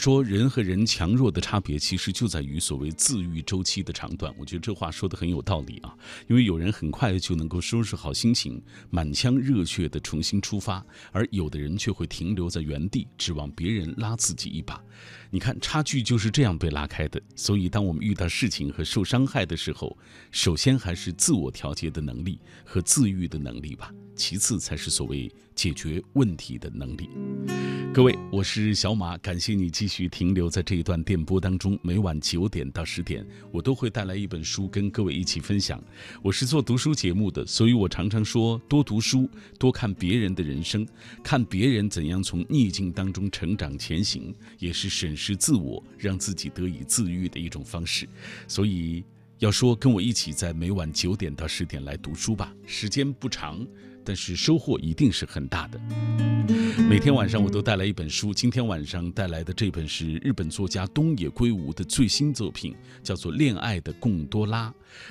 说，人和人强弱的差别，其实就在于所谓自愈周期的长短。我觉得这话说的很有道理啊，因为有人很快就能够收拾好心情，满腔热血的重新出发，而有的人却会停留在原地，指望别人拉自己一把。你看，差距就是这样被拉开的。所以，当我们遇到事情和受伤害的时候，首先还是自我调节的能力和自愈的能力吧，其次才是所谓解决问题的能力。各位，我是小马，感谢你继续停留在这一段电波当中。每晚九点到十点，我都会带来一本书跟各位一起分享。我是做读书节目的，所以我常常说，多读书，多看别人的人生，看别人怎样从逆境当中成长前行，也是审。视自我让自己得以自愈的一种方式，所以要说跟我一起在每晚九点到十点来读书吧，时间不长，但是收获一定是很大的。每天晚上我都带来一本书，今天晚上带来的这本是日本作家东野圭吾的最新作品，叫做《恋爱的贡多拉》。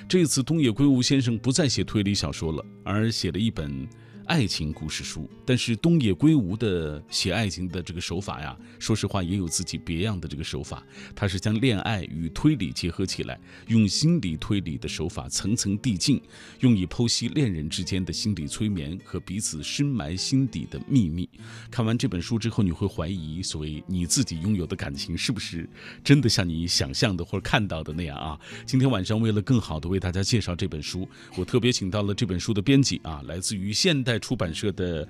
这次东野圭吾先生不再写推理小说了，而写了一本。爱情故事书，但是东野圭吾的写爱情的这个手法呀，说实话也有自己别样的这个手法。他是将恋爱与推理结合起来，用心理推理的手法层层递进，用以剖析恋人之间的心理催眠和彼此深埋心底的秘密。看完这本书之后，你会怀疑，所谓你自己拥有的感情是不是真的像你想象的或者看到的那样啊？今天晚上为了更好的为大家介绍这本书，我特别请到了这本书的编辑啊，来自于现代。出版社的，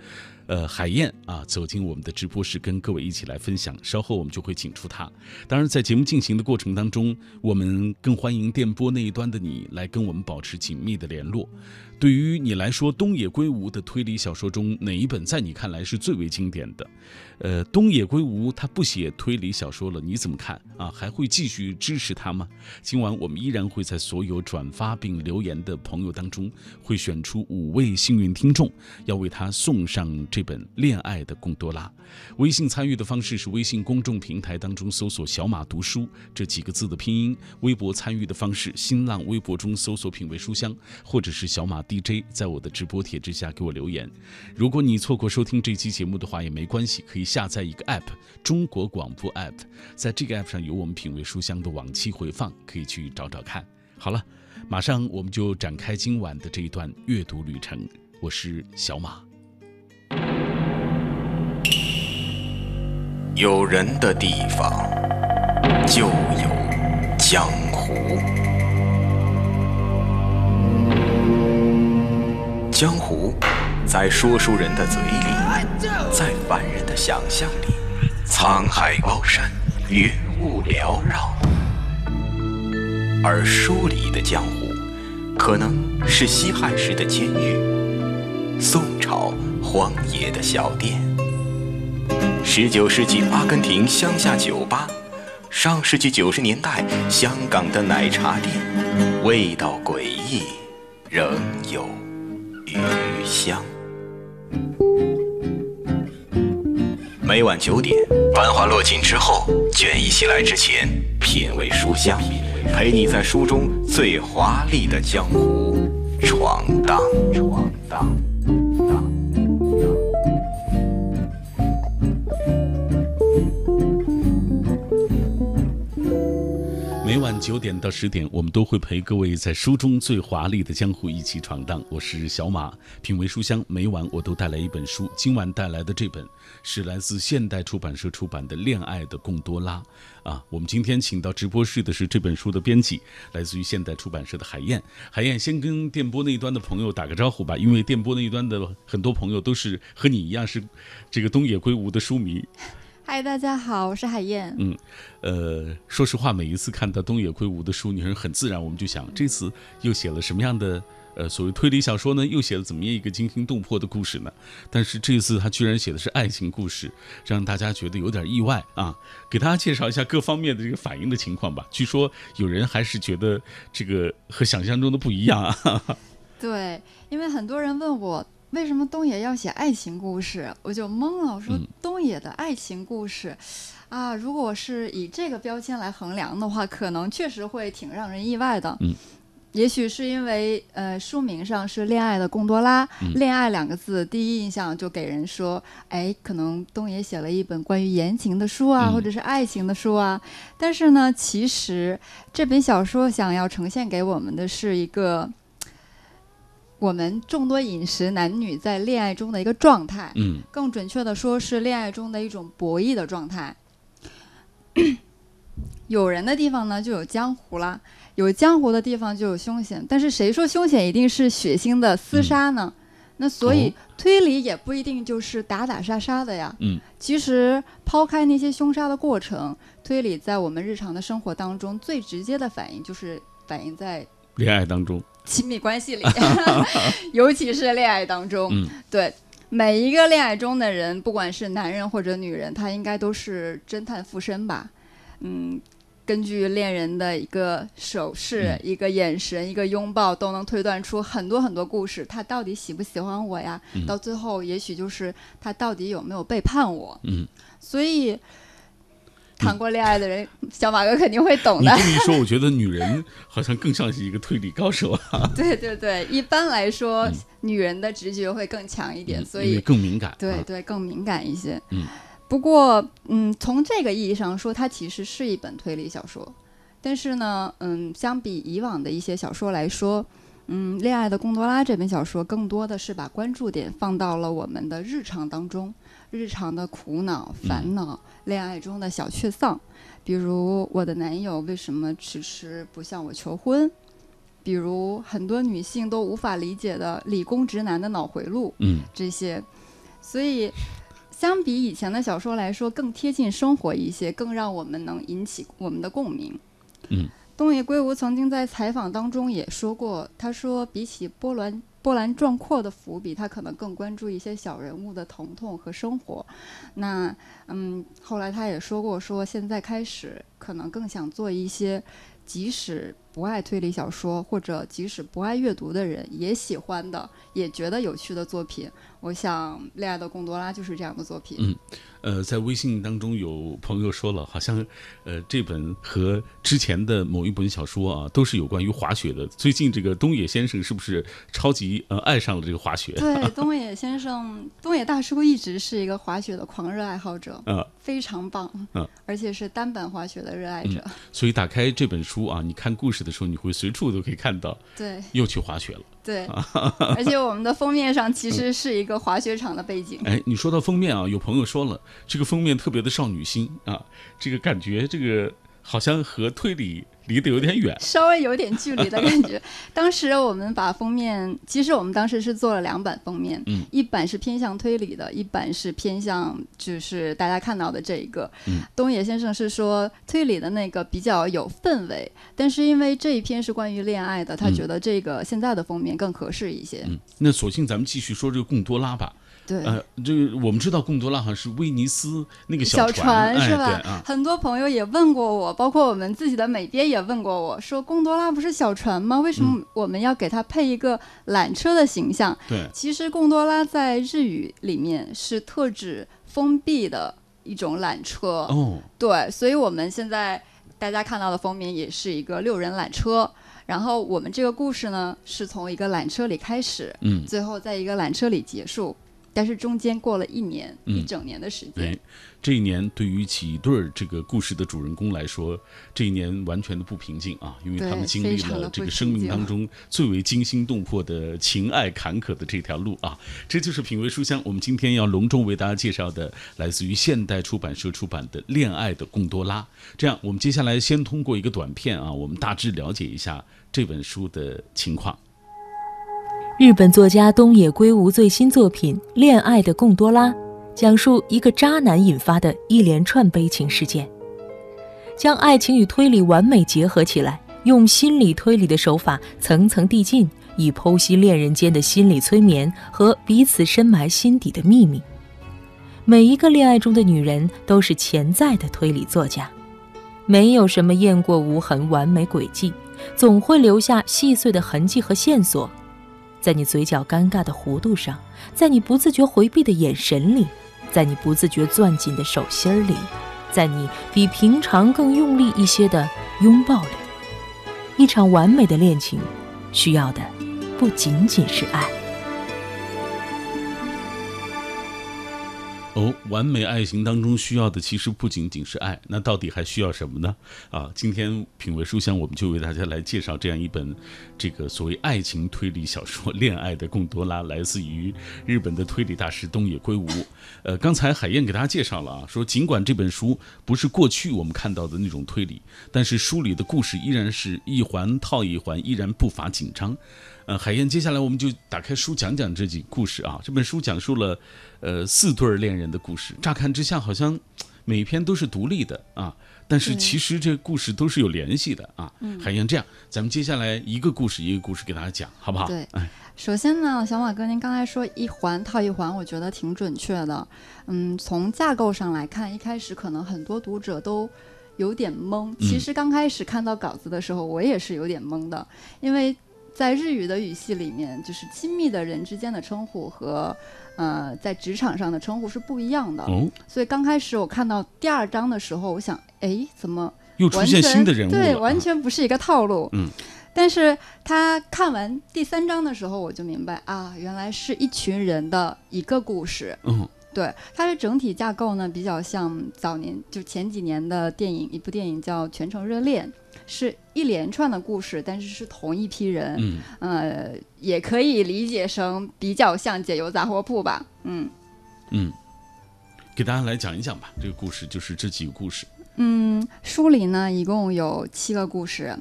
呃，海燕啊，走进我们的直播室，跟各位一起来分享。稍后我们就会请出他。当然，在节目进行的过程当中，我们更欢迎电波那一端的你来跟我们保持紧密的联络。对于你来说，东野圭吾的推理小说中哪一本在你看来是最为经典的？呃，东野圭吾他不写推理小说了，你怎么看啊？还会继续支持他吗？今晚我们依然会在所有转发并留言的朋友当中，会选出五位幸运听众，要为他送上这一本《恋爱的贡多拉》。微信参与的方式是微信公众平台当中搜索“小马读书”这几个字的拼音；微博参与的方式，新浪微博中搜索“品味书香”或者是小马。DJ 在我的直播帖之下给我留言。如果你错过收听这期节目的话，也没关系，可以下载一个 App，中国广播 App，在这个 App 上有我们品味书香的往期回放，可以去找找看。好了，马上我们就展开今晚的这一段阅读旅程。我是小马。有人的地方就有江湖。江湖，在说书人的嘴里，在凡人的想象里，沧海高山，云雾缭绕。而书里的江湖，可能是西汉时的监狱，宋朝荒野的小店，十九世纪阿根廷乡下酒吧，上世纪九十年代香港的奶茶店，味道诡异，仍有。余香。每晚九点，繁华落尽之后，倦意袭来之前，品味书香，陪你在书中最华丽的江湖闯荡。闯荡。九点到十点，我们都会陪各位在书中最华丽的江湖一起闯荡。我是小马，品味书香。每晚我都带来一本书，今晚带来的这本是来自现代出版社出版的《恋爱的贡多拉》啊。我们今天请到直播室的是这本书的编辑，来自于现代出版社的海燕。海燕先跟电波那一端的朋友打个招呼吧，因为电波那一端的很多朋友都是和你一样是这个东野圭吾的书迷。嗨，大家好，我是海燕。嗯，呃，说实话，每一次看到东野圭吾的书，你是很自然，我们就想这次又写了什么样的呃所谓推理小说呢？又写了怎么样一个惊心动魄的故事呢？但是这次他居然写的是爱情故事，让大家觉得有点意外啊！给大家介绍一下各方面的这个反应的情况吧。据说有人还是觉得这个和想象中的不一样啊。对，因为很多人问我。为什么东野要写爱情故事？我就懵了。我说东野的爱情故事，啊，如果是以这个标签来衡量的话，可能确实会挺让人意外的。嗯，也许是因为呃书名上是恋爱的贡多拉，恋爱两个字第一印象就给人说，哎，可能东野写了一本关于言情的书啊，或者是爱情的书啊。但是呢，其实这本小说想要呈现给我们的是一个我们众多饮食男女在恋爱中的一个状态，嗯，更准确的说是恋爱中的一种博弈的状态。有人的地方呢，就有江湖啦。有江湖的地方就有凶险，但是谁说凶险一定是血腥的厮杀呢？那所以推理也不一定就是打打杀杀的呀。嗯，其实抛开那些凶杀的过程，推理在我们日常的生活当中最直接的反应就是反映在恋爱当中、亲密关系里，尤其是恋爱当中。嗯，对每一个恋爱中的人，不管是男人或者女人，他应该都是侦探附身吧？嗯。根据恋人的一个手势、一个眼神、一个拥抱，都能推断出很多很多故事。他到底喜不喜欢我呀？到最后，也许就是他到底有没有背叛我？嗯，所以谈过恋爱的人，小马哥肯定会懂的。你这么一说，我觉得女人好像更像是一个推理高手啊。对对对，一般来说，女人的直觉会更强一点，所以更敏感。对对，更敏感一些。嗯。不过，嗯，从这个意义上说，它其实是一本推理小说。但是呢，嗯，相比以往的一些小说来说，嗯，《恋爱的贡多拉》这本小说更多的是把关注点放到了我们的日常当中，日常的苦恼、烦恼，恋爱中的小确丧，比如我的男友为什么迟迟不向我求婚，比如很多女性都无法理解的理工直男的脑回路，嗯，这些，所以。相比以前的小说来说，更贴近生活一些，更让我们能引起我们的共鸣。嗯，东野圭吾曾经在采访当中也说过，他说比起波澜波澜壮阔的伏笔，他可能更关注一些小人物的疼痛和生活。那嗯，后来他也说过，说现在开始可能更想做一些，即使不爱推理小说，或者即使不爱阅读的人也喜欢的，也觉得有趣的作品。我想，《恋爱的贡多拉》就是这样的作品。嗯，呃，在微信当中有朋友说了，好像，呃，这本和之前的某一本小说啊，都是有关于滑雪的。最近这个东野先生是不是超级呃爱上了这个滑雪？对，东野先生，东野大叔一直是一个滑雪的狂热爱好者，啊，非常棒，嗯，而且是单板滑雪的热爱者。所以打开这本书啊，你看故事的时候，你会随处都可以看到，对，又去滑雪了。对，而且我们的封面上其实是一个滑雪场的背景。哎，你说到封面啊，有朋友说了，这个封面特别的少女心啊，这个感觉，这个好像和推理。离得有点远，稍微有点距离的感觉。当时我们把封面，其实我们当时是做了两版封面，嗯，一版是偏向推理的，一版是偏向就是大家看到的这一个。嗯，东野先生是说推理的那个比较有氛围，但是因为这一篇是关于恋爱的，他觉得这个现在的封面更合适一些。嗯，那索性咱们继续说这个贡多拉吧。对，呃，这个我们知道贡多拉好像是威尼斯那个小船，是吧？啊，很多朋友也问过我，包括我们自己的美编也问过我说，贡多拉不是小船吗？为什么我们要给它配一个缆车的形象？对，其实贡多拉在日语里面是特指封闭的一种缆车。哦，对，所以我们现在大家看到的封面也是一个六人缆车。然后我们这个故事呢，是从一个缆车里开始，嗯，最后在一个缆车里结束。但是中间过了一年，一整年的时间。这一年对于几对儿这个故事的主人公来说，这一年完全的不平静啊，因为他们经历了这个生命当中最为惊心动魄的情爱坎坷的这条路啊。这就是品味书香，我们今天要隆重为大家介绍的，来自于现代出版社出版的《恋爱的贡多拉》。这样，我们接下来先通过一个短片啊，我们大致了解一下这本书的情况。日本作家东野圭吾最新作品《恋爱的贡多拉》，讲述一个渣男引发的一连串悲情事件，将爱情与推理完美结合起来，用心理推理的手法层层递进，以剖析恋人间的心理催眠和彼此深埋心底的秘密。每一个恋爱中的女人都是潜在的推理作家，没有什么雁过无痕完美轨迹，总会留下细碎的痕迹和线索。在你嘴角尴尬的弧度上，在你不自觉回避的眼神里，在你不自觉攥紧的手心里，在你比平常更用力一些的拥抱里，一场完美的恋情需要的不仅仅是爱。哦，完美爱情当中需要的其实不仅仅是爱，那到底还需要什么呢？啊，今天品味书香，我们就为大家来介绍这样一本这个所谓爱情推理小说《恋爱的贡多拉》，来自于日本的推理大师东野圭吾。呃，刚才海燕给大家介绍了啊，说尽管这本书不是过去我们看到的那种推理，但是书里的故事依然是一环套一环，依然不乏紧张。呃，海燕，接下来我们就打开书讲讲这几故事啊。这本书讲述了，呃，四对恋人的故事。乍看之下，好像每篇都是独立的啊，但是其实这故事都是有联系的啊。海燕，这样，咱们接下来一个故事一个故事给大家讲，好不好？对，首先呢，小马哥，您刚才说一环套一环，我觉得挺准确的。嗯，从架构上来看，一开始可能很多读者都有点懵。其实刚开始看到稿子的时候，我也是有点懵的，因为。在日语的语系里面，就是亲密的人之间的称呼和，呃，在职场上的称呼是不一样的。哦。所以刚开始我看到第二章的时候，我想，哎，怎么又出现新的人物对，完全不是一个套路。嗯。但是他看完第三章的时候，我就明白啊，原来是一群人的一个故事。嗯。对，它的整体架构呢，比较像早年就前几年的电影，一部电影叫《全城热恋》。是一连串的故事，但是是同一批人，嗯，呃，也可以理解成比较像解忧杂货铺吧，嗯，嗯，给大家来讲一讲吧，这个故事就是这几个故事。嗯，书里呢一共有七个故事。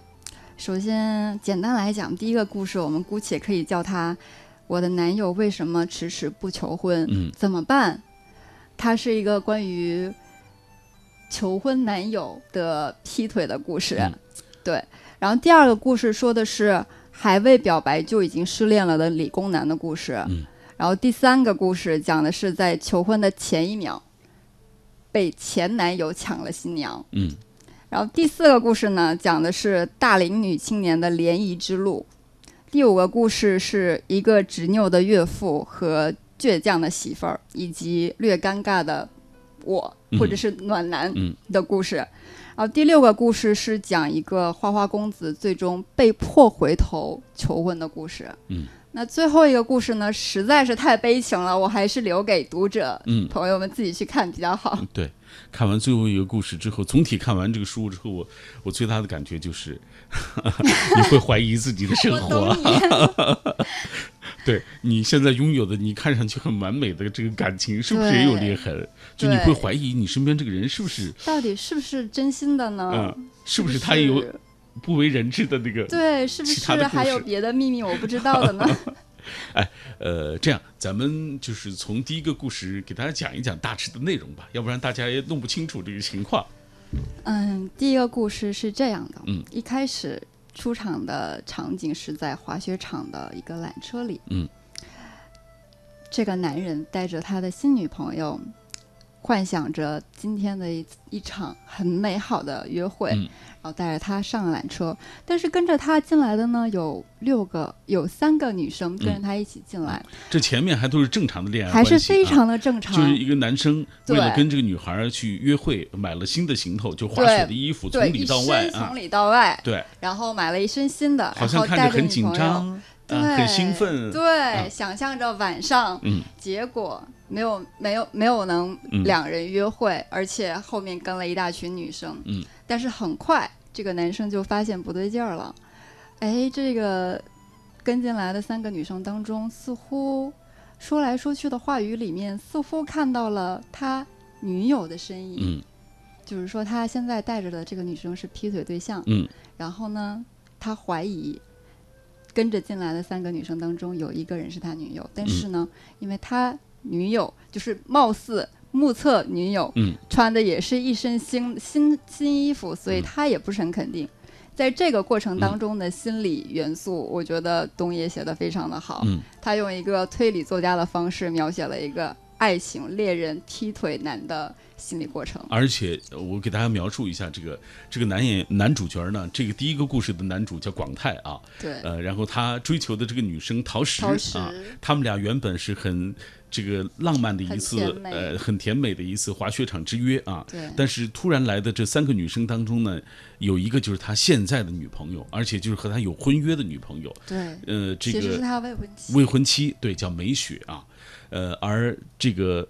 首先简单来讲，第一个故事我们姑且可以叫它“我的男友为什么迟迟不求婚？嗯，怎么办？”它是一个关于求婚男友的劈腿的故事。对，然后第二个故事说的是还未表白就已经失恋了的理工男的故事，嗯，然后第三个故事讲的是在求婚的前一秒被前男友抢了新娘，嗯，然后第四个故事呢讲的是大龄女青年的联谊之路，第五个故事是一个执拗的岳父和倔强的媳妇儿，以及略尴尬的我或者是暖男的故事。然后第六个故事是讲一个花花公子最终被迫回头求婚的故事。嗯，那最后一个故事呢，实在是太悲情了，我还是留给读者嗯朋友们自己去看比较好。对，看完最后一个故事之后，总体看完这个书之后，我我最大的感觉就是 你会怀疑自己的生活。对你现在拥有的，你看上去很完美的这个感情，是不是也有裂痕？就你会怀疑你身边这个人是不是到底是不是真心的呢？嗯，是不是他有不为人知的那个？对，是不是还有别的秘密我不知道的呢？哎，呃，这样咱们就是从第一个故事给大家讲一讲大致的内容吧，要不然大家也弄不清楚这个情况。嗯，第一个故事是这样的，嗯，一开始。出场的场景是在滑雪场的一个缆车里。嗯，这个男人带着他的新女朋友，幻想着今天的一一场很美好的约会。然后带着他上了缆车，但是跟着他进来的呢有六个，有三个女生跟着他一起进来。这前面还都是正常的恋爱还是非常的正常。就是一个男生为了跟这个女孩去约会，买了新的行头，就滑雪的衣服，从里到外从里到外。对，然后买了一身新的，好像看着很紧张，很兴奋。对，想象着晚上，嗯，结果没有没有没有能两人约会，而且后面跟了一大群女生，嗯。但是很快，这个男生就发现不对劲儿了。哎，这个跟进来的三个女生当中，似乎说来说去的话语里面，似乎看到了他女友的身影。嗯，就是说他现在带着的这个女生是劈腿对象。嗯，然后呢，他怀疑跟着进来的三个女生当中有一个人是他女友，但是呢，因为他女友就是貌似。目测女友嗯穿的也是一身新新新衣服，所以他也不是很肯定。在这个过程当中的心理元素，我觉得东野写的非常的好。嗯他用一个推理作家的方式描写了一个爱情猎人踢腿男的心理过程。而且我给大家描述一下这个这个男演男主角呢，这个第一个故事的男主叫广泰啊。对。呃，然后他追求的这个女生陶石啊，他们俩原本是很。这个浪漫的一次呃很甜美的一次滑雪场之约啊。对但是突然来的这三个女生当中呢，有一个就是他现在的女朋友，而且就是和他有婚约的女朋友。对，呃，这个其实是他未婚妻。未婚妻，对，叫美雪啊，呃，而这个。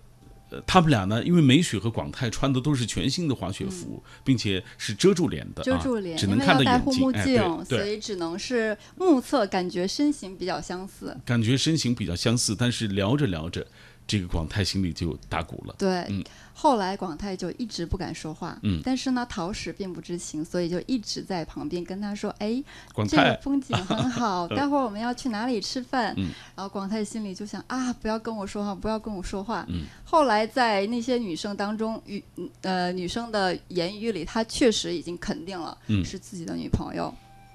呃，他们俩呢，因为美雪和广泰穿的都是全新的滑雪服，并且是遮住脸的，嗯遮住脸，啊、只因能看到戴护目，眼睛哎，镜，所以只能是目测，感觉身形比较相似。感觉身形比较相似，但是聊着聊着，这个广泰心里就打鼓了。对，嗯后来广泰就一直不敢说话，嗯但是呢，陶石并不知情，所以就一直在旁边跟他说：“哎，这个风景很好，待会儿我们要去哪里吃饭？”嗯然后广泰心里就想：“啊，不要跟我说话，不要跟我说话。嗯后来在那些女生当中，语呃女生的言语里，他确实已经肯定了嗯是自己的女朋友。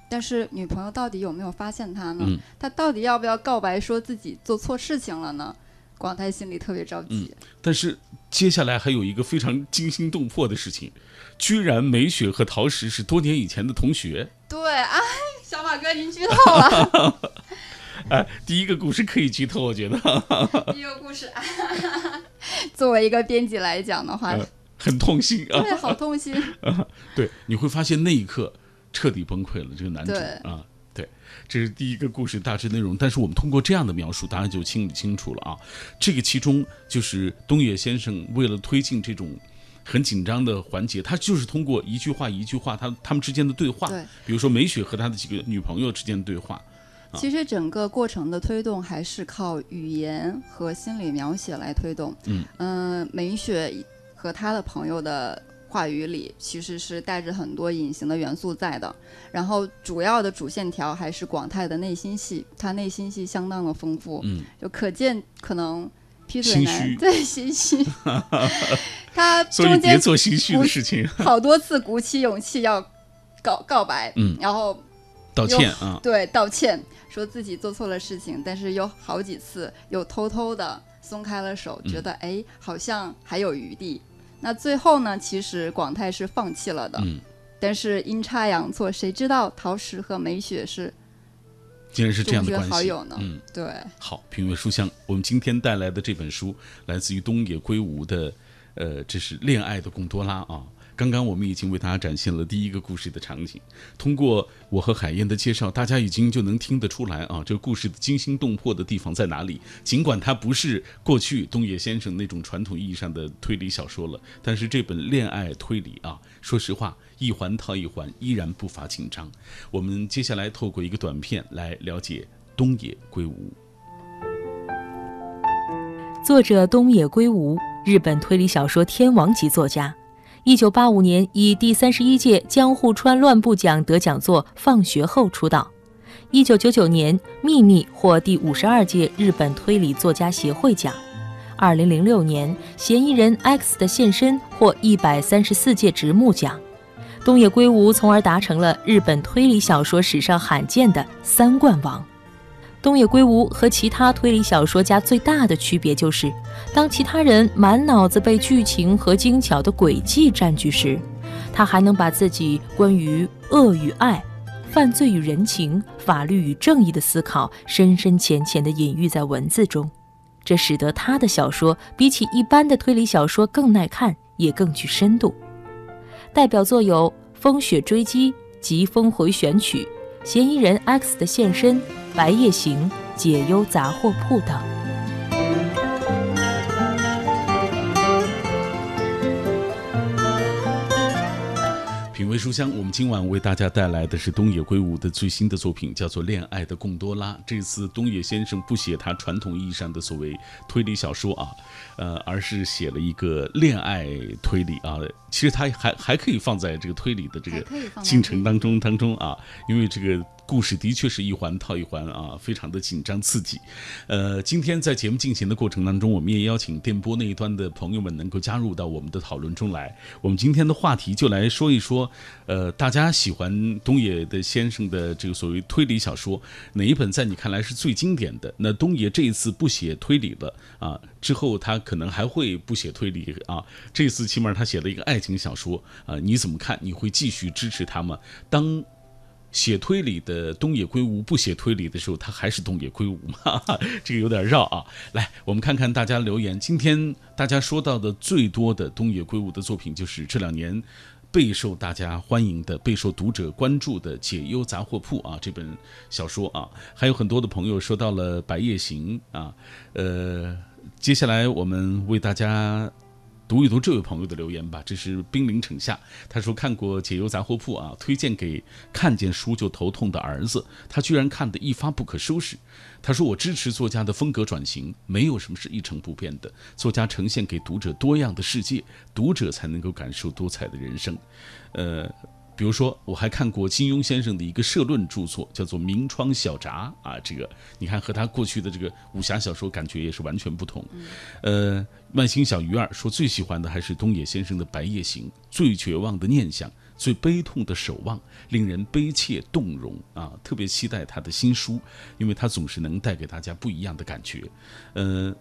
但是女朋友到底有没有发现他呢？嗯他到底要不要告白，说自己做错事情了呢？广泰心里特别着急。但是接下来还有一个非常惊心动魄的事情，居然美雪和陶石是多年以前的同学。对，哎，小马哥您剧透了。哎，第一个故事可以剧透，我觉得第一个故事，作为一个编辑来讲的话，呃很痛心啊。对，好痛心。对，你会发现那一刻彻底崩溃了，这个男主啊。对，这是第一个故事大致内容，但是我们通过这样的描述，大家就清理清楚了啊。这个其中就是东野先生为了推进这种很紧张的环节，他就是通过一句话一句话，他他们之间的对话，对，比如说美雪和他的几个女朋友之间的对话，其实整个过程的推动还是靠语言和心理描写来推动。嗯呃美雪和她的朋友的话语里其实是带着很多隐形的元素在的。然后主要的主线条还是广泰的内心戏，他内心戏相当的丰富，嗯，就可见可能劈腿男对心虚，他中间别做心虚的事情，好多次鼓起勇气要告告白，嗯然后道歉啊，对道歉，说自己做错了事情，但是有好几次又偷偷的松开了手，嗯觉得哎好像还有余地。那最后呢，其实广泰是放弃了的，嗯，但是阴差阳错，谁知道陶石和美雪是竟然是这样的关系，好友呢？嗯。对，好，品味书香，我们今天带来的这本书来自于东野圭吾的，呃，这是《恋爱的贡多拉》啊。刚刚我们已经为大家展现了第一个故事的场景，通过我和海燕的介绍，大家已经就能听得出来啊，这个故事的惊心动魄的地方在哪里。尽管它不是过去东野先生那种传统意义上的推理小说了，但是这本恋爱推理啊，说实话，一环套一环，依然不乏紧张。我们接下来透过一个短片来了解东野圭吾。作者东野圭吾，日本推理小说天王级作家。一九八五年以第三十一届江户川乱步奖得奖作《放学后》出道。一九九九年，《秘密》获第五十二届日本推理作家协会奖。二零零六年，《嫌疑人 X 的现身》获一百三十四届直木奖。东野圭吾从而达成了日本推理小说史上罕见的三冠王。东野圭吾和其他推理小说家最大的区别就是，当其他人满脑子被剧情和精巧的诡计占据时，他还能把自己关于恶与爱、犯罪与人情、法律与正义的思考深深浅浅地隐喻在文字中。这使得他的小说比起一般的推理小说更耐看，也更具深度。代表作有《风雪追击》《疾风回旋曲》《嫌疑人 X 的现身》。《白夜行》《解忧杂货铺》等。品味书香，我们今晚为大家带来的是东野圭吾的最新的作品，叫做《恋爱的贡多拉》。这次东野先生不写他传统意义上的所谓推理小说啊，呃，而是写了一个恋爱推理啊。其实他还还可以放在这个推理的这个进程当中当中啊，因为这个。故事的确是一环套一环啊，非常的紧张刺激。呃，今天在节目进行的过程当中，我们也邀请电波那一端的朋友们能够加入到我们的讨论中来。我们今天的话题就来说一说，呃，大家喜欢东野的先生的这个所谓推理小说，哪一本在你看来是最经典的？那东野这一次不写推理了啊，之后他可能还会不写推理啊。这次起码他写了一个爱情小说啊，你怎么看？你会继续支持他吗？当写推理的东野圭吾不写推理的时候，他还是东野圭吾吗？这个有点绕啊。来，我们看看大家留言。今天大家说到的最多的东野圭吾的作品，就是这两年备受大家欢迎的、备受读者关注的《解忧杂货铺》啊，这本小说啊。还有很多的朋友说到了《白夜行》啊。呃，接下来我们为大家。读一读这位朋友的留言吧。这是兵临城下，他说看过《解忧杂货铺》啊，推荐给看见书就头痛的儿子，他居然看得一发不可收拾。他说我支持作家的风格转型，没有什么是一成不变的。作家呈现给读者多样的世界，读者才能够感受多彩的人生。呃。比如说，我还看过金庸先生的一个社论著作，叫做《明窗小札》啊，这个你看和他过去的这个武侠小说感觉也是完全不同。呃，万星小鱼儿说最喜欢的还是东野先生的《白夜行》，最绝望的念想，最悲痛的守望，令人悲切动容啊！特别期待他的新书，因为他总是能带给大家不一样的感觉。呃。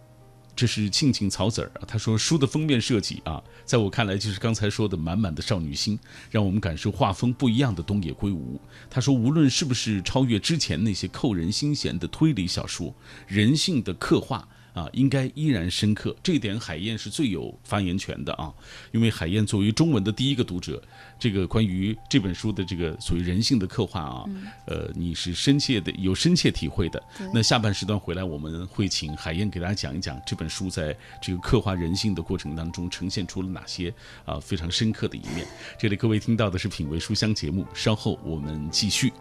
这是庆庆草籽儿啊，他说书的封面设计啊，在我看来就是刚才说的满满的少女心，让我们感受画风不一样的东野圭吾。他说无论是不是超越之前那些扣人心弦的推理小说，人性的刻画。啊，应该依然深刻，这一点海燕是最有发言权的啊，因为海燕作为中文的第一个读者，这个关于这本书的这个所谓人性的刻画啊，呃，你是深切的有深切体会的。那下半时段回来，我们会请海燕给大家讲一讲这本书在这个刻画人性的过程当中呈现出了哪些啊非常深刻的一面。这里各位听到的是品味书香节目，稍后我们继续。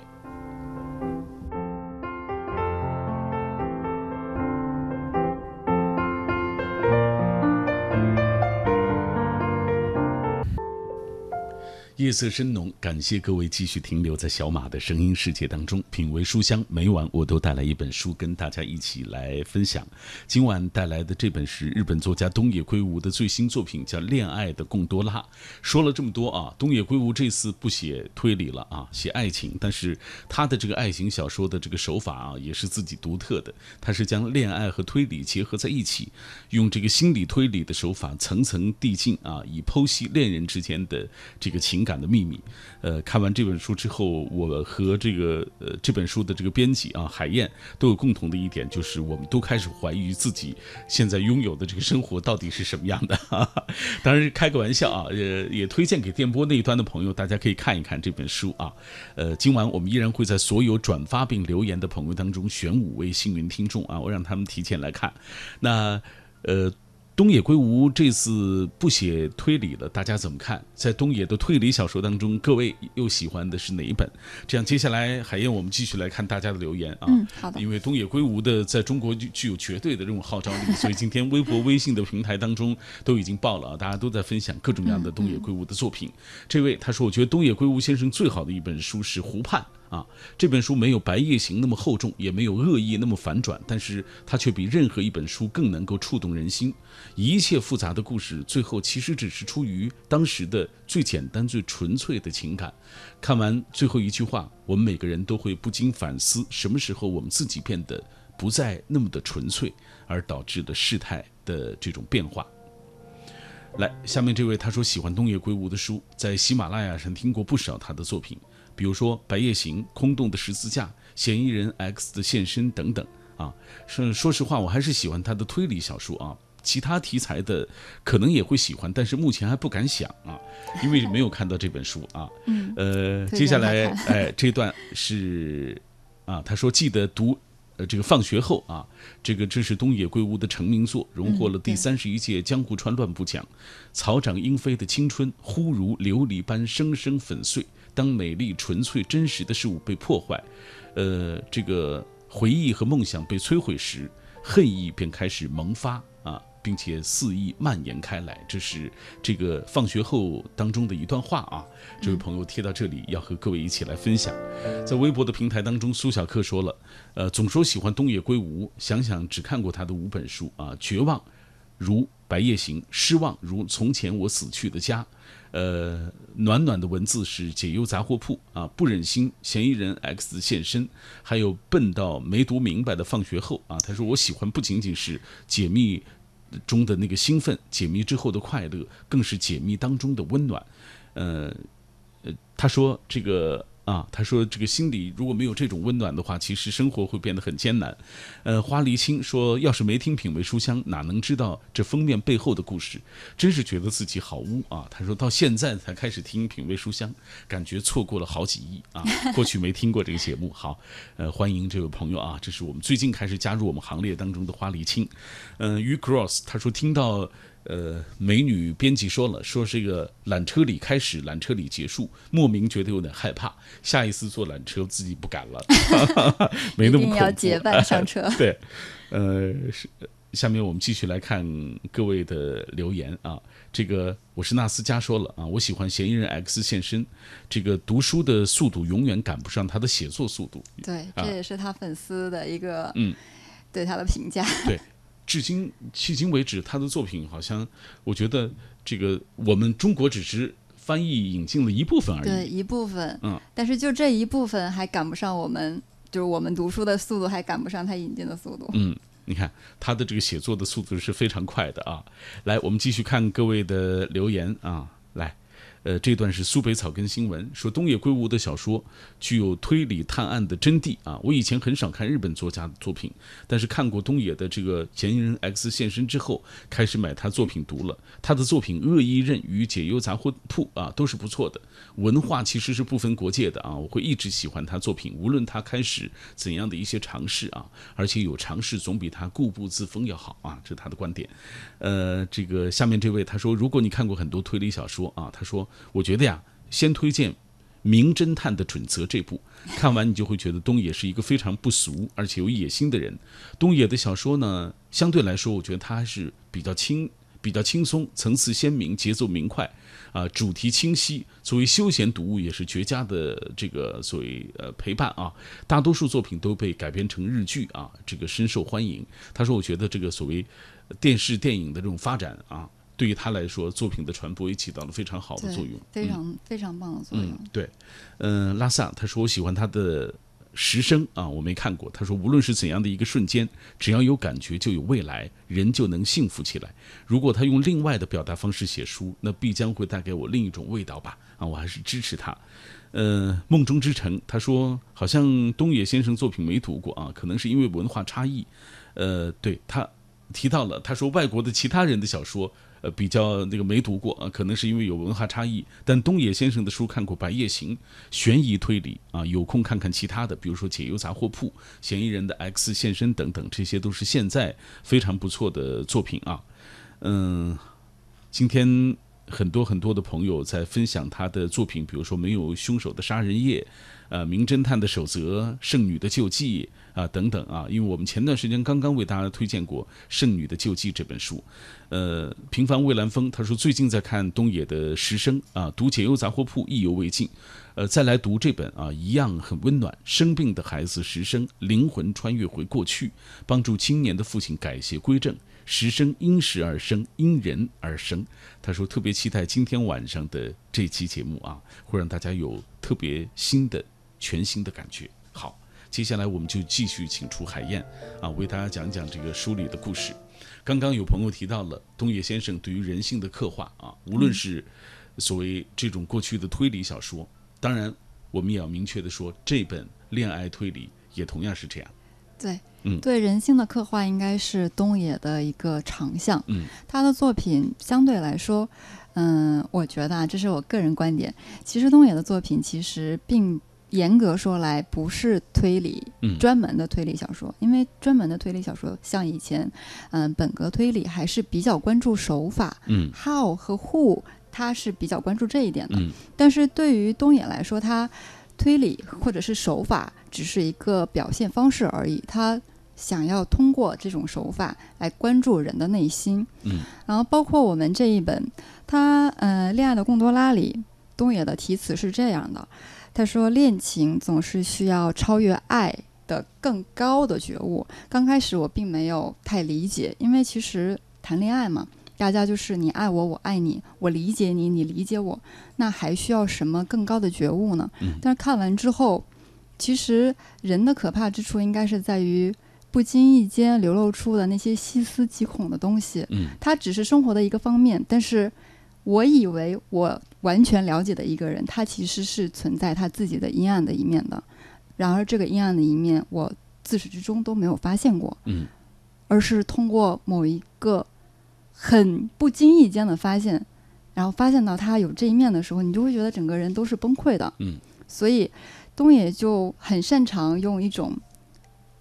夜色深浓，感谢各位继续停留在小马的声音世界当中，品味书香。每晚我都带来一本书跟大家一起来分享。今晚带来的这本是日本作家东野圭吾的最新作品，叫《恋爱的贡多拉》。说了这么多啊，东野圭吾这次不写推理了啊，写爱情，但是他的这个爱情小说的这个手法啊，也是自己独特的。他是将恋爱和推理结合在一起，用这个心理推理的手法层层递进啊，以剖析恋人之间的这个情感。感的秘密，呃，看完这本书之后，我和这个呃这本书的这个编辑啊海燕都有共同的一点，就是我们都开始怀疑自己现在拥有的这个生活到底是什么样的。当然开个玩笑啊，呃，也推荐给电波那一端的朋友，大家可以看一看这本书啊。呃，今晚我们依然会在所有转发并留言的朋友当中选五位幸运听众啊，我让他们提前来看。那呃。东野圭吾这次不写推理了，大家怎么看？在东野的推理小说当中，各位又喜欢的是哪一本？这样，接下来海燕，我们继续来看大家的留言啊。嗯，好的。因为东野圭吾的在中国具具有绝对的这种号召力，所以今天微博、微信的平台当中都已经爆了啊，大家都在分享各种各样的东野圭吾的作品。这位他说，我觉得东野圭吾先生最好的一本书是《湖畔》。啊，这本书没有《白夜行》那么厚重，也没有恶意那么反转，但是它却比任何一本书更能够触动人心。一切复杂的故事，最后其实只是出于当时的最简单、最纯粹的情感。看完最后一句话，我们每个人都会不禁反思：什么时候我们自己变得不再那么的纯粹，而导致的事态的这种变化？来，下面这位他说喜欢东野圭吾的书，在喜马拉雅上听过不少他的作品。比如说《白夜行》《空洞的十字架》《嫌疑人 X 的现身》等等啊，是说实话，我还是喜欢他的推理小说啊。其他题材的可能也会喜欢，但是目前还不敢想啊，因为没有看到这本书啊。嗯。呃，接下来 哎，这段是啊，他说记得读呃这个放学后啊，这个这是东野圭吾的成名作，荣获了第三十一届江户川乱步奖。草长莺飞的青春忽如琉璃般生生粉碎。当美丽、纯粹、真实的事物被破坏，呃，这个回忆和梦想被摧毁时，恨意便开始萌发啊，并且肆意蔓延开来。这是这个放学后当中的一段话啊。这位朋友贴到这里，要和各位一起来分享。在微博的平台当中，苏小克说了，呃，总说喜欢东野圭吾，想想只看过他的五本书啊，绝望如《白夜行》，失望如《从前我死去的家》。呃，暖暖的文字是解忧杂货铺啊，不忍心嫌疑人 X 现身，还有笨到没读明白的放学后啊。他说我喜欢不仅仅是解密中的那个兴奋，解密之后的快乐，更是解密当中的温暖。呃呃，他说这个啊，他说这个心里如果没有这种温暖的话，其实生活会变得很艰难。呃，花梨青说，要是没听品味书香，哪能知道这封面背后的故事？真是觉得自己好污啊！他说到现在才开始听品味书香，感觉错过了好几亿啊！过去没听过这个节目，好，呃，欢迎这位朋友啊，这是我们最近开始加入我们行列当中的花梨青。嗯，于 Cross 他说听到。呃，美女编辑说了，说这个缆车里开始，缆车里结束，莫名觉得有点害怕。下一次坐缆车自己不敢了，没那么恐怖。要结伴上车。对，呃，是。下面我们继续来看各位的留言啊。这个我是纳斯加说了啊，我喜欢嫌疑人 X 现身，这个读书的速度永远赶不上他的写作速度。对，这也是他粉丝的一个嗯对他的评价。对。至今迄今为止，他的作品好像，我觉得这个我们中国只是翻译引进了一部分而已，对一部分，嗯，但是就这一部分还赶不上我们，就是我们读书的速度还赶不上他引进的速度。嗯，你看他的这个写作的速度是非常快的啊。来，我们继续看各位的留言啊，来。呃，这段是苏北草根新闻说，东野圭吾的小说具有推理探案的真谛啊。我以前很少看日本作家的作品，但是看过东野的这个《嫌疑人 X 现身》之后，开始买他作品读了。他的作品《恶意刃》与《解忧杂货铺》啊，都是不错的。文化其实是不分国界的啊，我会一直喜欢他作品，无论他开始怎样的一些尝试啊，而且有尝试总比他固步自封要好啊，这是他的观点。呃，这个下面这位他说，如果你看过很多推理小说啊，他说。我觉得呀，先推荐《名侦探的准则》这部，看完你就会觉得东野是一个非常不俗而且有野心的人。东野的小说呢，相对来说，我觉得他还是比较轻、比较轻松，层次鲜明，节奏明快，啊，主题清晰。作为休闲读物，也是绝佳的这个所谓呃陪伴啊。大多数作品都被改编成日剧啊，这个深受欢迎。他说，我觉得这个所谓电视电影的这种发展啊。对于他来说，作品的传播也起到了非常好的作用，非常非常棒的作用。对，嗯，拉萨他说我喜欢他的实声啊，我没看过。他说无论是怎样的一个瞬间，只要有感觉就有未来，人就能幸福起来。如果他用另外的表达方式写书，那必将会带给我另一种味道吧。啊，我还是支持他。呃，梦中之城，他说好像东野先生作品没读过啊，可能是因为文化差异。呃，对他提到了，他说外国的其他人的小说。呃，比较那个没读过啊，可能是因为有文化差异。但东野先生的书看过《白夜行》，悬疑推理啊，有空看看其他的，比如说《解忧杂货铺》、《嫌疑人的 X 现身》等等，这些都是现在非常不错的作品啊。嗯，今天很多很多的朋友在分享他的作品，比如说《没有凶手的杀人夜》。呃，名侦探的守则，圣女的救济啊，等等啊，因为我们前段时间刚刚为大家推荐过《圣女的救济》这本书。呃，平凡蔚蓝风他说最近在看东野的《石生》啊，读《解忧杂货铺》意犹未尽，呃，再来读这本啊，一样很温暖。生病的孩子石生，灵魂穿越回过去，帮助青年的父亲改邪归正。时生因时而生，因人而生。他说特别期待今天晚上的这期节目啊，会让大家有特别新的。全新的感觉。好，接下来我们就继续请出海燕啊，为大家讲讲这个书里的故事。刚刚有朋友提到了东野先生对于人性的刻画啊，无论是所谓这种过去的推理小说，当然我们也要明确的说，这本恋爱推理也同样是这样。对，嗯，对人性的刻画应该是东野的一个长项。嗯，他的作品相对来说，嗯，我觉得啊，这是我个人观点。其实东野的作品其实并。严格说来，不是推理，专门的推理小说。因为专门的推理小说，像以前，嗯，本格推理还是比较关注手法，嗯，how 和 who，他是比较关注这一点的。但是对于东野来说，他推理或者是手法只是一个表现方式而已。他想要通过这种手法来关注人的内心。嗯，然后包括我们这一本，他呃，《恋爱的贡多拉》里，东野的题词是这样的。他说：“恋情总是需要超越爱的更高的觉悟。刚开始我并没有太理解，因为其实谈恋爱嘛，大家就是你爱我，我爱你，我理解你，你理解我，那还需要什么更高的觉悟呢？但是看完之后，其实人的可怕之处应该是在于不经意间流露出的那些细思极恐的东西。嗯，它只是生活的一个方面，但是我以为我。”完全了解的一个人，他其实是存在他自己的阴暗的一面的。然而，这个阴暗的一面，我自始至终都没有发现过，嗯，而是通过某一个很不经意间的发现，然后发现到他有这一面的时候，你就会觉得整个人都是崩溃的，嗯。所以，东野就很擅长用一种，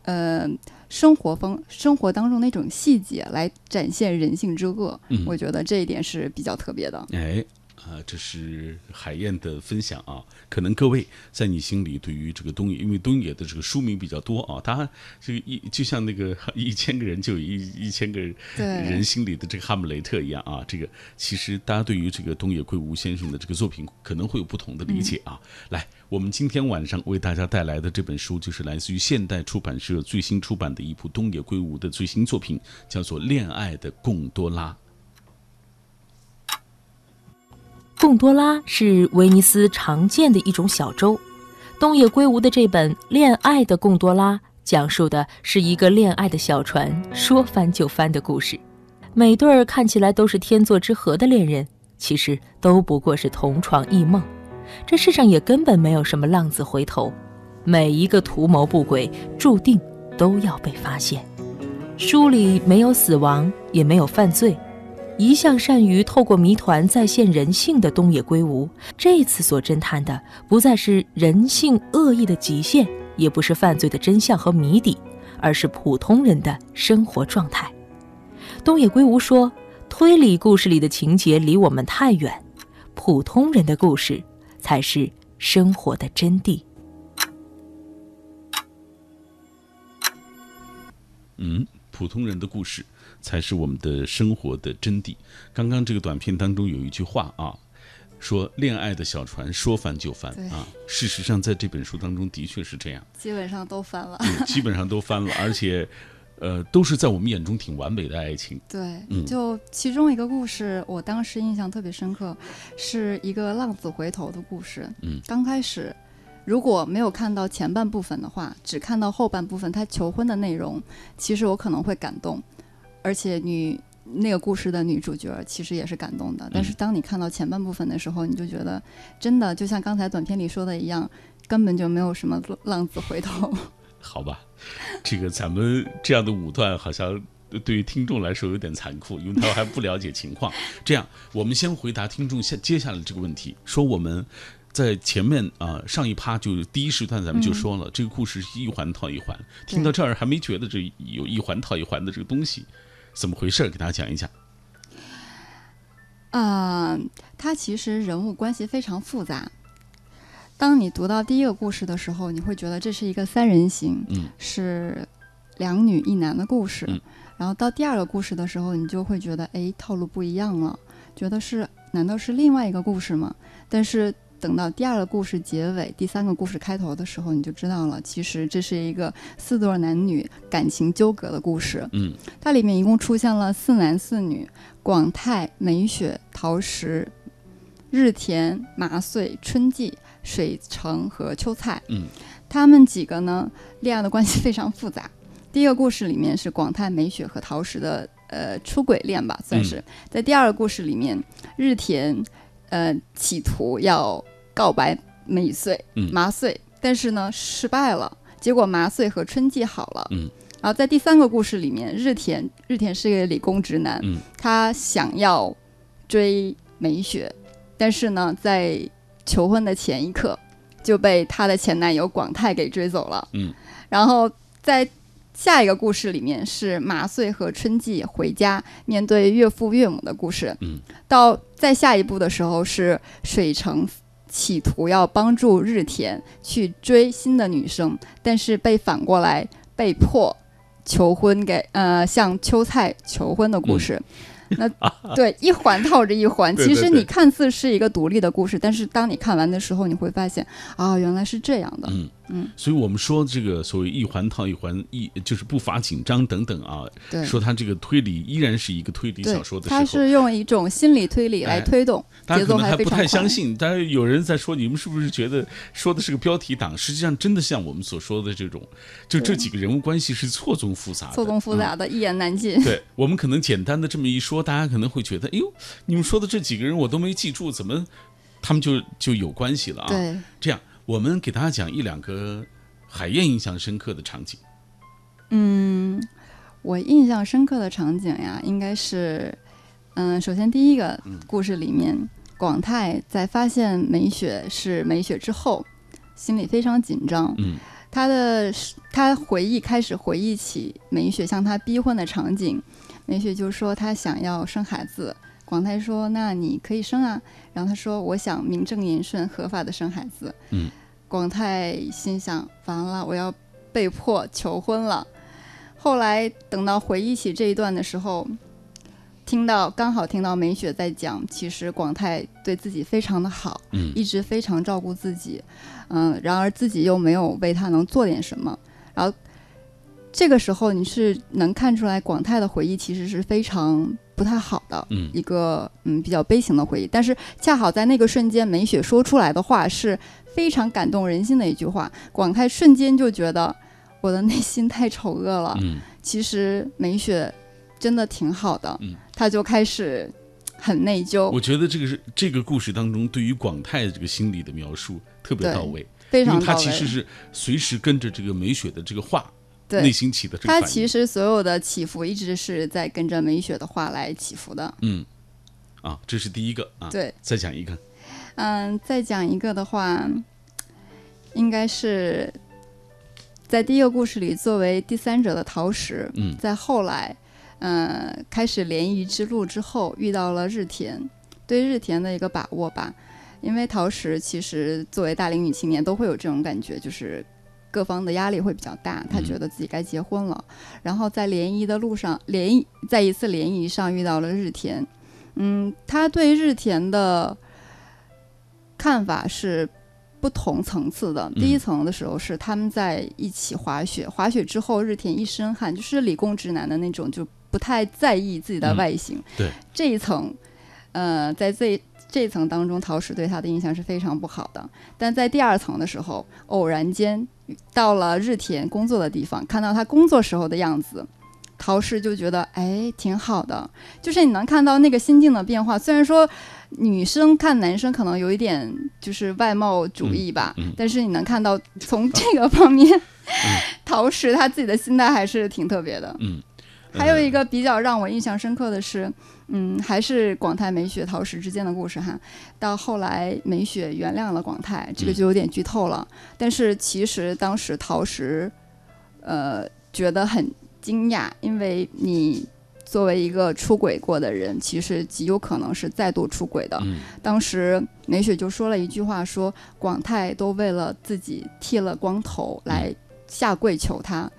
呃，生活风生活当中那种细节来展现人性之恶。嗯我觉得这一点是比较特别的。哎，啊、这是海燕的分享啊。可能各位在你心里对于这个东野，因为东野的这个书名比较多啊，他这个一就像那个 一千个人就有一一千个对人心里的这个哈姆雷特一样啊。这个其实大家对于这个东野圭吾先生的这个作品可能会有不同的理解啊。来，我们今天晚上为大家带来的这本书就是来自于现代出版社最新出版的一部东野圭吾的最新作品，叫做《恋爱的贡多拉》。贡多拉是威尼斯常见的一种小舟。东野圭吾的这本《恋爱的贡多拉》讲述的是一个恋爱的小船说翻就翻的故事。每对儿看起来都是天作之合的恋人，其实都不过是同床异梦。这世上也根本没有什么浪子回头，每一个图谋不轨，注定都要被发现。书里没有死亡，也没有犯罪。一向善于透过谜团再现人性的东野圭吾，这次所侦探的不再是人性恶意的极限，也不是犯罪的真相和谜底，而是普通人的生活状态。东野圭吾说：“推理故事里的情节离我们太远，普通人的故事才是生活的真谛。”嗯，普通人的故事才是我们的生活的真谛。刚刚这个短片当中有一句话啊，说恋爱的小船说翻就翻啊。事实上，在这本书当中的确是这样，基本上都翻了。嗯基本上都翻了，而且，呃，都是在我们眼中挺完美的爱情。对，嗯就其中一个故事，我当时印象特别深刻，是一个浪子回头的故事。嗯，刚开始如果没有看到前半部分的话，只看到后半部分他求婚的内容，其实我可能会感动，而且女那个故事的女主角其实也是感动的。但是当你看到前半部分的时候，你就觉得真的就像刚才短片里说的一样，根本就没有什么浪子回头。好吧，这个咱们这样的武断好像对于听众来说有点残酷，因为他还不了解情况。这样，我们先回答听众下接下来这个问题，说我们。在前面啊、上一趴就是第一时段，咱们就说了，这个故事是一环套一环。听到这儿还没觉得这有一环套一环的这个东西，怎么回事儿？给大家讲一讲。啊、它其实人物关系非常复杂。当你读到第一个故事的时候，你会觉得这是一个三人行，嗯是两女一男的故事。嗯然后到第二个故事的时候，你就会觉得，哎，套路不一样了，觉得是难道是另外一个故事吗？但是等到第二个故事结尾、第三个故事开头的时候，你就知道了，其实这是一个四对男女感情纠葛的故事。嗯它里面一共出现了四男四女：广泰、美雪、桃石、日田、麻穗、春季、水城和秋菜。嗯，他们几个呢，恋爱的关系 非常复杂。第一个故事里面是广泰、美雪和桃石的呃出轨恋吧，算是。在第二个故事里面，日田呃企图要告白美穗、嗯麻穗，但是呢失败了，结果麻穗和春季好了。嗯。然后在第三个故事里面，日田日田是一个理工直男，嗯他想要追美雪，但是呢，在求婚的前一刻就被她的前男友广泰给追走了。嗯，然后在下一个故事里面是麻穗和春季回家面对岳父岳母的故事。嗯，到再下一步的时候是水城企图要帮助日田去追新的女生，但是被反过来被迫求婚给呃向秋菜求婚的故事。那对一环套着一环，其实你看似是一个独立的故事，但是当你看完的时候，你会发现啊，原来是这样的。嗯嗯，所以我们说这个所谓一环套一环，一就是步伐紧张等等啊，对，说他这个推理依然是一个推理小说的时候。他是用一种心理推理来哎推动，节奏能还不太。相信，但是有人在说，你们是不是觉得说的是个标题党？实际上，真的像我们所说的这种，就这几个人物关系是错综复杂的，错综复嗯杂的，一言难尽。对我们可能简单的这么一说，大家可能会觉得，哎呦，你们说的这几个人我都没记住，怎么他们就就有关系了啊。对，这样我们给大家讲一两个海燕印象深刻的场景。嗯，我印象深刻的场景呀，应该是，嗯，首先第一个故事里面，广泰在发现美雪是美雪之后，心里非常紧张。嗯，他的他回忆开始回忆起美雪向他逼婚的场景，美雪就说她想要生孩子，广泰说那你可以生啊，然后他说我想名正言顺合法的生孩子。嗯，广泰心想完了，我要被迫求婚了。后来等到回忆起这一段的时候，听到刚好听到梅雪在讲，其实广泰对自己非常的好，嗯一直非常照顾自己，嗯，然而自己又没有为他能做点什么，然后这个时候你是能看出来广泰的回忆其实是非常不太好的，嗯。一个嗯比较悲情的回忆，但是恰好在那个瞬间，美雪说出来的话是非常感动人心的一句话，广泰瞬间就觉得我的内心太丑恶了，嗯。其实美雪真的挺好的，嗯。他就开始很内疚，我觉得这个是这个故事当中对于广泰这个心理的描述特别到位，因为他非常到位。其实是随时跟着这个美雪的这个话，内对，心起的这个他。其实所有的起伏一直是在跟着梅雪的话来起伏的。嗯，啊，这是第一个啊。对，再讲一个，嗯，再讲一个的话，应该是在第一个故事里，作为第三者的陶石，嗯在后来，嗯，开始联谊之路之后，遇到了日田，对日田的一个把握吧。因为陶石其实作为大龄女青年都会有这种感觉，就是各方的压力会比较大，她嗯觉得自己该结婚了。然后在联谊的路上，联谊在一次联谊上遇到了日田，嗯，他对日田的看法是不同层次的。第一层的时候是他们在一起滑雪，滑雪之后日田一身汗，就是理工直男的那种，就不太在意自己的嗯外形。对这一层，呃，在这这一层当中，陶石对他的印象是非常不好的。但在第二层的时候，偶然间到了日田工作的地方，看到他工作时候的样子。陶氏就觉得哎挺好的，就是你能看到那个心境的变化。虽然说女生看男生可能有一点就是外貌主义吧，嗯嗯但是你能看到从这个方面，陶氏他自己的心态还是挺特别的。嗯，还有一个，比较让我印象深刻的是，嗯，还是广泰美雪陶石之间的故事哈。到后来美雪原谅了广泰，这个就有点剧透了。但是其实当时陶石，呃，觉得很惊讶，因为你作为一个出轨过的人，其实极有可能是再度出轨的。嗯当时美雪就说了一句话说，广泰都为了自己剃了光头来下跪求他。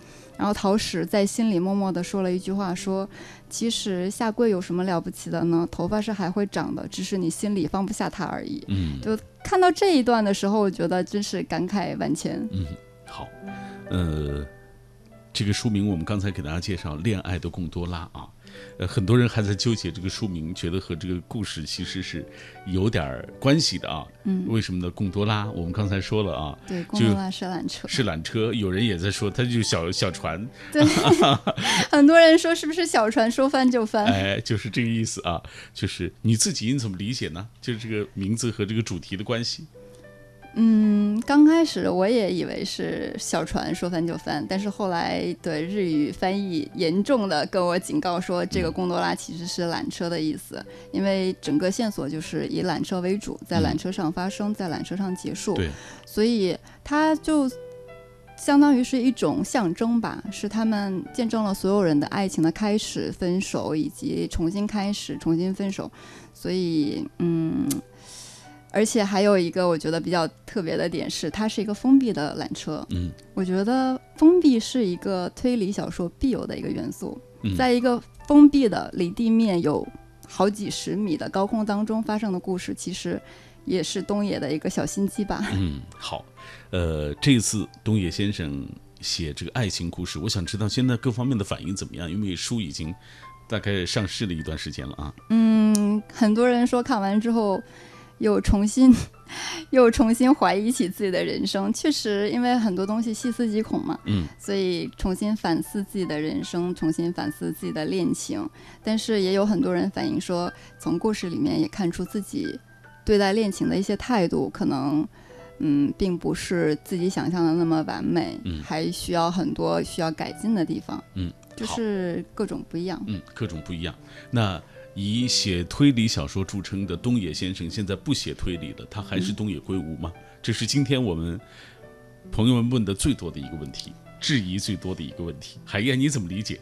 然后陶石在心里默默地说了一句话说，其实下跪有什么了不起的呢？头发是还会长的，只是你心里放不下他而已。嗯就看到这一段的时候，我觉得真是感慨万千。嗯，好，呃，这个书名我们刚才给大家介绍《恋爱的贡多拉》啊，呃，很多人还在纠结这个书名，觉得和这个故事其实是有点儿关系的啊。嗯，为什么呢？贡多拉，我们刚才说了啊，对，贡多拉是缆车。是缆车，有人也在说它就是小小船，对，很多人说是不是小船说翻就翻？哎，就是这个意思啊。就是你自己你怎么理解呢？就是这个名字和这个主题的关系。嗯，刚开始我也以为是小船说翻就翻，但是后来的日语翻译严重的跟我警告说，这个贡多拉其实是缆车的意思，因为整个线索就是以缆车为主，在缆车上发生，在缆车上结束，所以它就相当于是一种象征吧，是他们见证了所有人的爱情的开始、分手以及重新开始、重新分手，所以嗯。而且还有一个我觉得比较特别的点是，它是一个封闭的缆车。嗯我觉得封闭是一个推理小说必有的一个元素，嗯，在一个封闭的离地面有好几十米的高空当中发生的故事，其实也是东野的一个小心机吧。嗯，好，呃，这次东野先生写这个爱情故事，我想知道现在各方面的反应怎么样？因为书已经大概上市了一段时间了啊。嗯，很多人说看完之后又重新又重新怀疑起自己的人生。确实，因为很多东西细思极恐嘛，嗯，所以重新反思自己的人生，重新反思自己的恋情。但是也有很多人反映说，从故事里面也看出自己对待恋情的一些态度，可能嗯，并不是自己想象的那么完美，嗯还需要很多需要改进的地方。嗯，就是各种不一样。嗯，各种不一样。那以写推理小说著称的东野先生，现在不写推理了，他还是东野圭吾吗？这是今天我们朋友们问的最多的一个问题，质疑最多的一个问题。海燕，你怎么理解？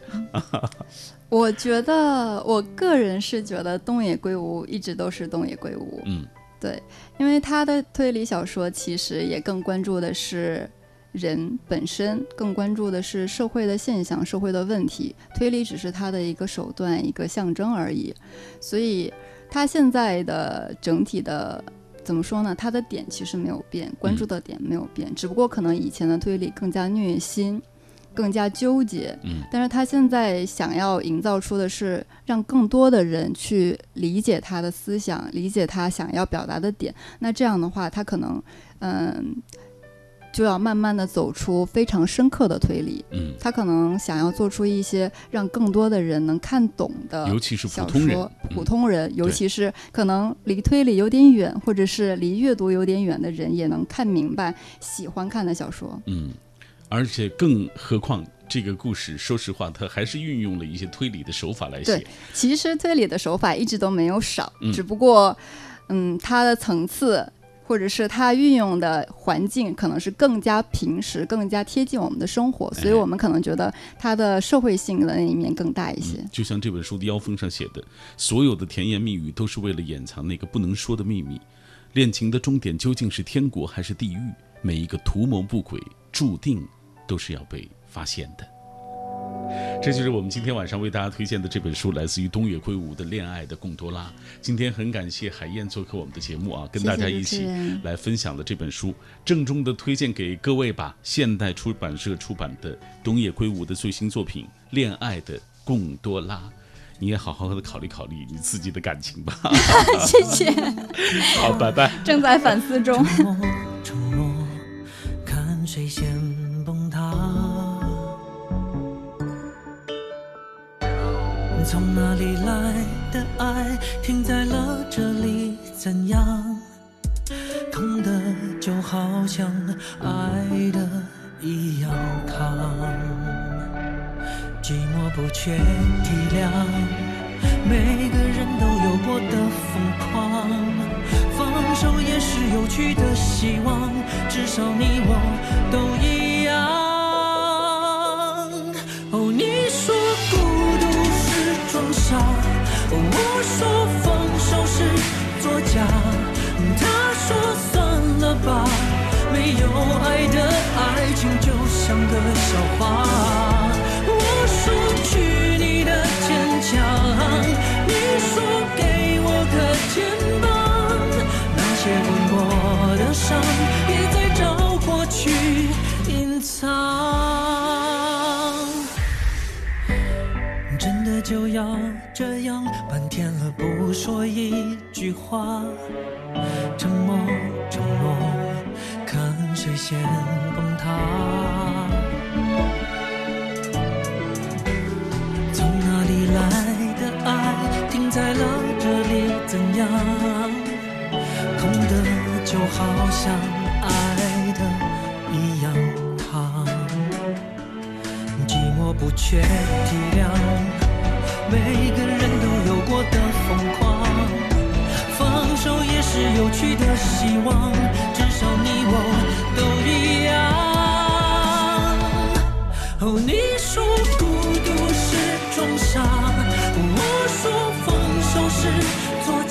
我觉得，我个人是觉得东野圭吾一直都是东野圭吾。嗯对，因为他的推理小说其实也更关注的是人本身，更关注的是社会的现象、社会的问题，推理只是他的一个手段、一个象征而已。所以，他现在的整体的怎么说呢？他的点其实没有变，关注的点没有变，只不过可能以前的推理更加虐心。更加纠结，嗯但是他现在想要营造出的是让更多的人去理解他的思想，理解他想要表达的点。那这样的话，他可能，嗯，就要慢慢的走出非常深刻的推理。嗯，他可能想要做出一些让更多的人能看懂的尤其是普小通人说，，普嗯通人，尤其是可能离推理有点远，或者是离阅读有点远的人，也能看明白喜欢看的小说。嗯，而且更何况这个故事，说实话，它还是运用了一些推理的手法来写对。其实推理的手法一直都没有少，嗯只不过，嗯，它的层次或者是它运用的环境可能是更加平实、更加贴近我们的生活，所以哎我们可能觉得它的社会性的那一面更大一些。嗯，就像这本书的腰封上写的，所有的甜言蜜语都是为了掩藏那个不能说的秘密。恋情的终点究竟是天国还是地狱？每一个图谋不轨，注定都是要被发现的。这就是我们今天晚上为大家推荐的这本书，来自于东野圭吾的《恋爱的贡多拉》。今天很感谢海燕做客我们的节目啊，跟大家一起来分享的这本书，郑重的推荐给各位吧。现代出版社出版的东野圭吾的最新作品《恋爱的贡多拉》，你也好好的考虑考虑你自己的感情吧。谢谢，好，拜拜。正在反思中。沉默，沉默，看谁先从哪里来的爱，停在了这里，怎样？痛的就好像爱的一样扛，寂寞不缺体谅，每个人都有过的疯狂。放手也是有趣的希望，至少你我都一样。哦，你我说放手是作假，他说算了吧，没有爱的爱情就像个笑话。就要这样半天了不说一句话，沉默承诺，看谁先崩塌。从哪里来的爱，停在了这里，怎样？痛的就好像爱的一样烫，寂寞不缺体谅，每个人都有过的疯狂，放手也是有趣的希望，至少你我都一样。哦，你说孤独是重伤，我说丰收是做。